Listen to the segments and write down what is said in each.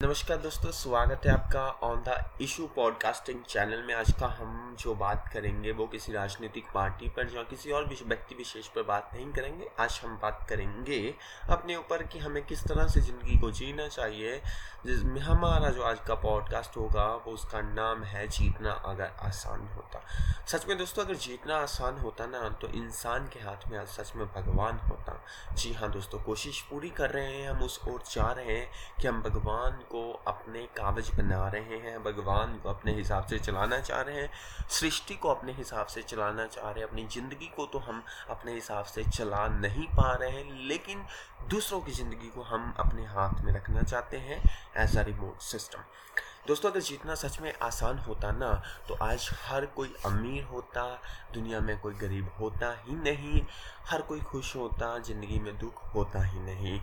नमस्कार दोस्तों, स्वागत है आपका on the issue podcasting channel में। आज का हम जो बात करेंगे, वो किसी राजनीतिक पार्टी पर या किसी और व्यक्ति विशेष पर बात नहीं करेंगे। आज हम बात करेंगे अपने ऊपर कि हमें किस तरह से ज़िंदगी को जीना चाहिए। जिसमें हमारा जो आज का पॉडकास्ट होगा, वो उसका नाम है जीतना अगर आसान होता। सच में दोस्तों, अगर जीतना आसान होता ना तो इंसान के हाथ में आज सच में भगवान होता। जी हाँ दोस्तों, कोशिश पूरी कर रहे हैं हम उस ओर जा रहे हैं कि हम भगवान को अपने कागज़ बना रहे हैं, भगवान को अपने हिसाब से चलाना चाह रहे हैं, सृष्टि को अपने हिसाब से चलाना चाह रहे हैं, अपनी ज़िंदगी को तो हम अपने हिसाब से चला नहीं पा रहे हैं, लेकिन दूसरों की ज़िंदगी को हम अपने हाथ में रखना चाहते हैं एज अ रिमोट सिस्टम दोस्तों, अगर जीतना सच में आसान होता ना तो आज हर कोई अमीर होता, दुनिया में कोई गरीब होता ही नहीं, हर कोई खुश होता, ज़िंदगी में दुख होता ही नहीं।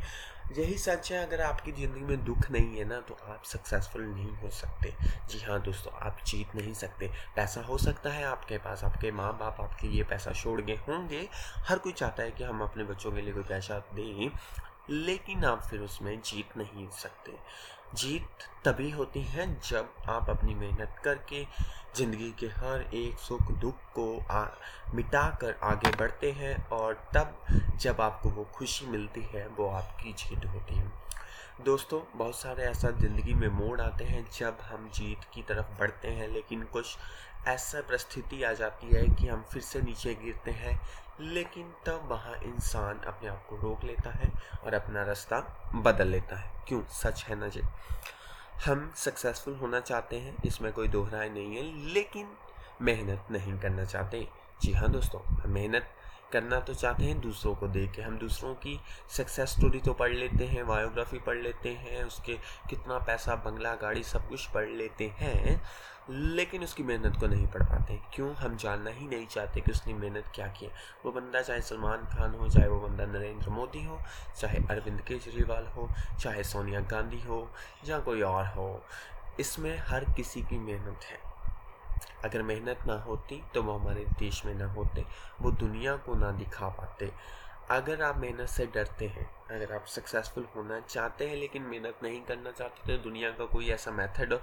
यही सच है, अगर आपकी ज़िंदगी में दुख नहीं है ना तो आप सक्सेसफुल नहीं हो सकते। जी हाँ दोस्तों, आप जीत नहीं सकते। पैसा हो सकता है आपके पास, आपके माँ बाप आपके लिए पैसा छोड़ गए होंगे। हर कोई चाहता है कि हम अपने बच्चों के लिए कोई पैसा दें, लेकिन आप फिर उसमें जीत नहीं सकते। जीत तभी होती है जब आप अपनी मेहनत करके ज़िंदगी के हर एक सुख दुख को आ, मिटा कर आगे बढ़ते हैं और तब जब आपको वो खुशी मिलती है वो आपकी जीत होती है। दोस्तों बहुत सारे ऐसा ज़िंदगी में मोड़ आते हैं जब हम जीत की तरफ़ बढ़ते हैं लेकिन कुछ ऐसा परिस्थिति आ जाती है कि हम फिर से नीचे गिरते हैं लेकिन तब वहाँ इंसान अपने आप को रोक लेता है और अपना रास्ता बदल लेता है। क्यों? सच है ना जी? हम सक्सेसफुल होना चाहते हैं, इसमें कोई दोहराए नहीं है, लेकिन मेहनत नहीं करना चाहते। जी हाँ दोस्तों, मेहनत करना तो चाहते हैं, दूसरों को देख के। हम दूसरों की सक्सेस स्टोरी तो पढ़ लेते हैं बायोग्राफी पढ़ लेते हैं, उसके कितना पैसा, बंगला, गाड़ी, सब कुछ पढ़ लेते हैं, लेकिन उसकी मेहनत को नहीं पढ़ पाते। क्यों? हम जानना ही नहीं चाहते कि उसने मेहनत क्या की वो बंदा चाहे सलमान खान हो, चाहे वो बंदा नरेंद्र मोदी हो, चाहे अरविंद केजरीवाल हो, चाहे सोनिया गांधी हो, या कोई और हो, इसमें हर किसी की मेहनत है। अगर मेहनत ना होती तो वो हमारे देश में ना होते, वो दुनिया को ना दिखा पाते। अगर आप मेहनत से डरते हैं, अगर आप सक्सेसफुल होना चाहते हैं लेकिन मेहनत नहीं करना चाहते तो दुनिया का कोई ऐसा मेथड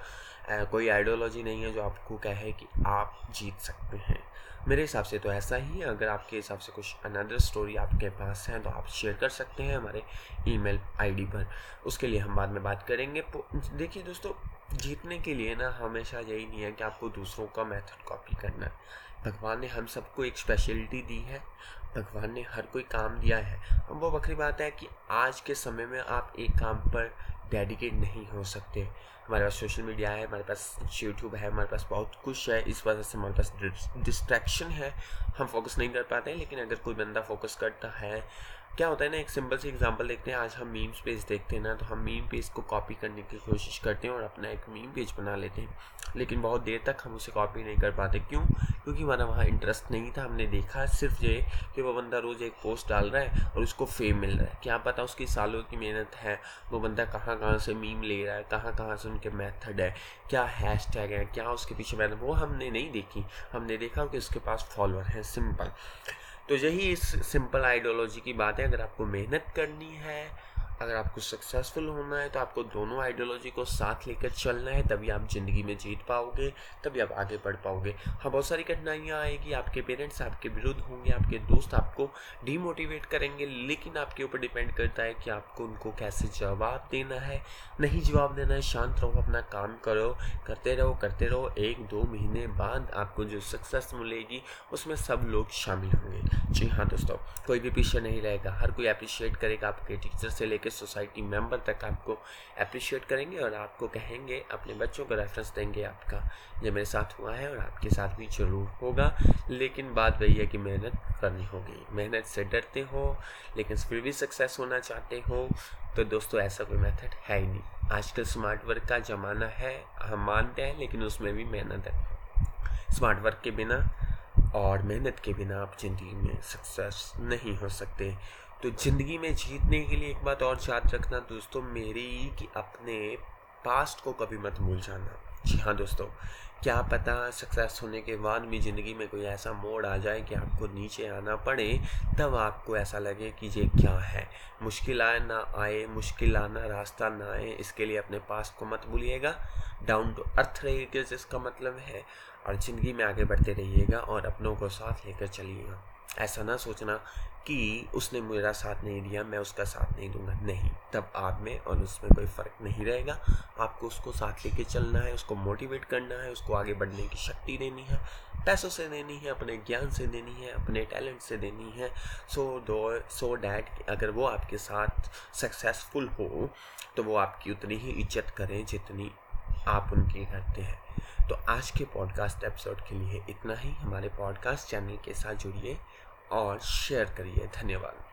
कोई आइडियोलॉजी नहीं है जो आपको कहे कि आप जीत सकते हैं। मेरे हिसाब से तो ऐसा ही है। अगर आपके हिसाब से कुछ अनदर स्टोरी आपके पास है तो आप शेयर कर सकते हैं हमारे ईमेल आईडी पर। उसके लिए हम बाद में बात करेंगे। देखिए दोस्तों जीतने के लिए ना हमेशा यही नहीं है कि आपको दूसरों का मेथड कॉपी करना है। भगवान ने हम सबको एक स्पेशलिटी दी है। भगवान ने हर कोई काम दिया है। अब वो बकरी बात है कि आज के समय में आप एक काम पर डेडिकेट नहीं हो सकते। हमारे पास सोशल मीडिया है, हमारे पास यूट्यूब है, हमारे पास बहुत कुछ है। इस वजह से हमारे पास डिस्ट्रैक्शन है। हम फोकस नहीं कर पाते हैं, लेकिन अगर कोई बंदा फोकस करता है क्या होता है ना, एक सिंपल सी एग्जांपल देखते हैं। आज हम मीम पेज देखते हैं ना तो हम मीम पेज को कॉपी करने की कोशिश करते हैं और अपना एक मीम पेज बना लेते हैं। लेकिन बहुत देर तक हम उसे कॉपी नहीं कर पाते। क्यों? क्योंकि हमारा वहाँ इंटरेस्ट नहीं था, हमने देखा सिर्फ़ ये कि वो बंदा रोज़ एक पोस्ट डाल रहा है और उसको फेम मिल रहा है। क्या पता उसकी सालों की मेहनत है, वो बंदा कहाँ कहाँ से मीम ले रहा है कहाँ कहाँ से उनके मेथड है, क्या हैश टैग है, क्या उसके पीछे मेहनत वो हमने नहीं देखी। हमने देखा कि उसके पास फॉलोअर हैं सिंपल तो यही इस सिंपल आइडियोलॉजी की बात है अगर आपको मेहनत करनी है अगर आपको सक्सेसफुल होना है तो आपको दोनों आइडियोलॉजी को साथ लेकर चलना है, तभी आप ज़िंदगी में जीत पाओगे, तभी आप आगे बढ़ पाओगे। हाँ बहुत सारी कठिनाइयाँ आएगी, आपके पेरेंट्स आपके विरुद्ध होंगे, आपके दोस्त आपको डीमोटिवेट करेंगे, लेकिन आपके ऊपर डिपेंड करता है कि आपको उनको कैसे जवाब देना है। नहीं जवाब देना है, शांत रहो, अपना काम करो, करते रहो करते रहो। एक, दो महीने बाद आपको जो सक्सेस मिलेगी, उसमें सब लोग शामिल होंगे। जी हाँ दोस्तों, कोई भी पीछे नहीं रहेगा। हर कोई अप्रिशिएट करेगा आपके टीचर से लेकर सोसाइटी मेंबर तक आपको अप्रिशिएट करेंगे और आपको कहेंगे, अपने बच्चों को रेफरेंस देंगे आपका। ये मेरे साथ हुआ है और आपके साथ भी ज़रूर होगा। लेकिन बात वही है कि मेहनत करनी होगी। मेहनत से डरते हो, लेकिन फिर भी सक्सेस होना चाहते हो तो दोस्तों ऐसा कोई मेथड है ही नहीं। आजकल स्मार्ट वर्क का ज़माना है, हम मानते हैं, लेकिन उसमें भी मेहनत है। स्मार्ट वर्क के बिना और मेहनत के बिना आप ज़िंदगी में सक्सेस नहीं हो सकते। तो ज़िंदगी में जीतने के लिए एक बात और याद रखना दोस्तों, मेरी कि अपने पास्ट को कभी मत भूल जाना। जी हाँ दोस्तों, क्या पता सक्सेस होने के बाद भी ज़िंदगी में कोई ऐसा मोड़ आ जाए कि आपको नीचे आना पड़े, तब आपको ऐसा लगे कि ये क्या है। मुश्किल आए ना आए, मुश्किल आना रास्ता ना आए, इसके लिए अपने पास को मत भूलिएगा। डाउन टू अर्थ रहिएगा जिसका मतलब है, और ज़िंदगी में आगे बढ़ते रहिएगा और अपनों को साथ लेकर चलिएगा। ऐसा ना सोचना कि उसने मेरा साथ नहीं दिया, मैं उसका साथ नहीं दूँगा। नहीं, तब आप में और उसमें कोई फ़र्क नहीं रहेगा। आपको उसको साथ लेके चलना है, उसको मोटिवेट करना है, उसको आगे बढ़ने की शक्ति देनी है, पैसों से देनी है, अपने ज्ञान से देनी है, अपने टैलेंट से देनी है। सो दो सो डैट अगर वो आपके साथ सक्सेसफुल हो तो वो आपकी उतनी ही इज़्ज़त करें जितनी आप उनकी करते हैं। तो आज के पॉडकास्ट एपिसोड के लिए इतना ही। हमारे पॉडकास्ट चैनल के साथ जुड़िए और शेयर करिए। धन्यवाद।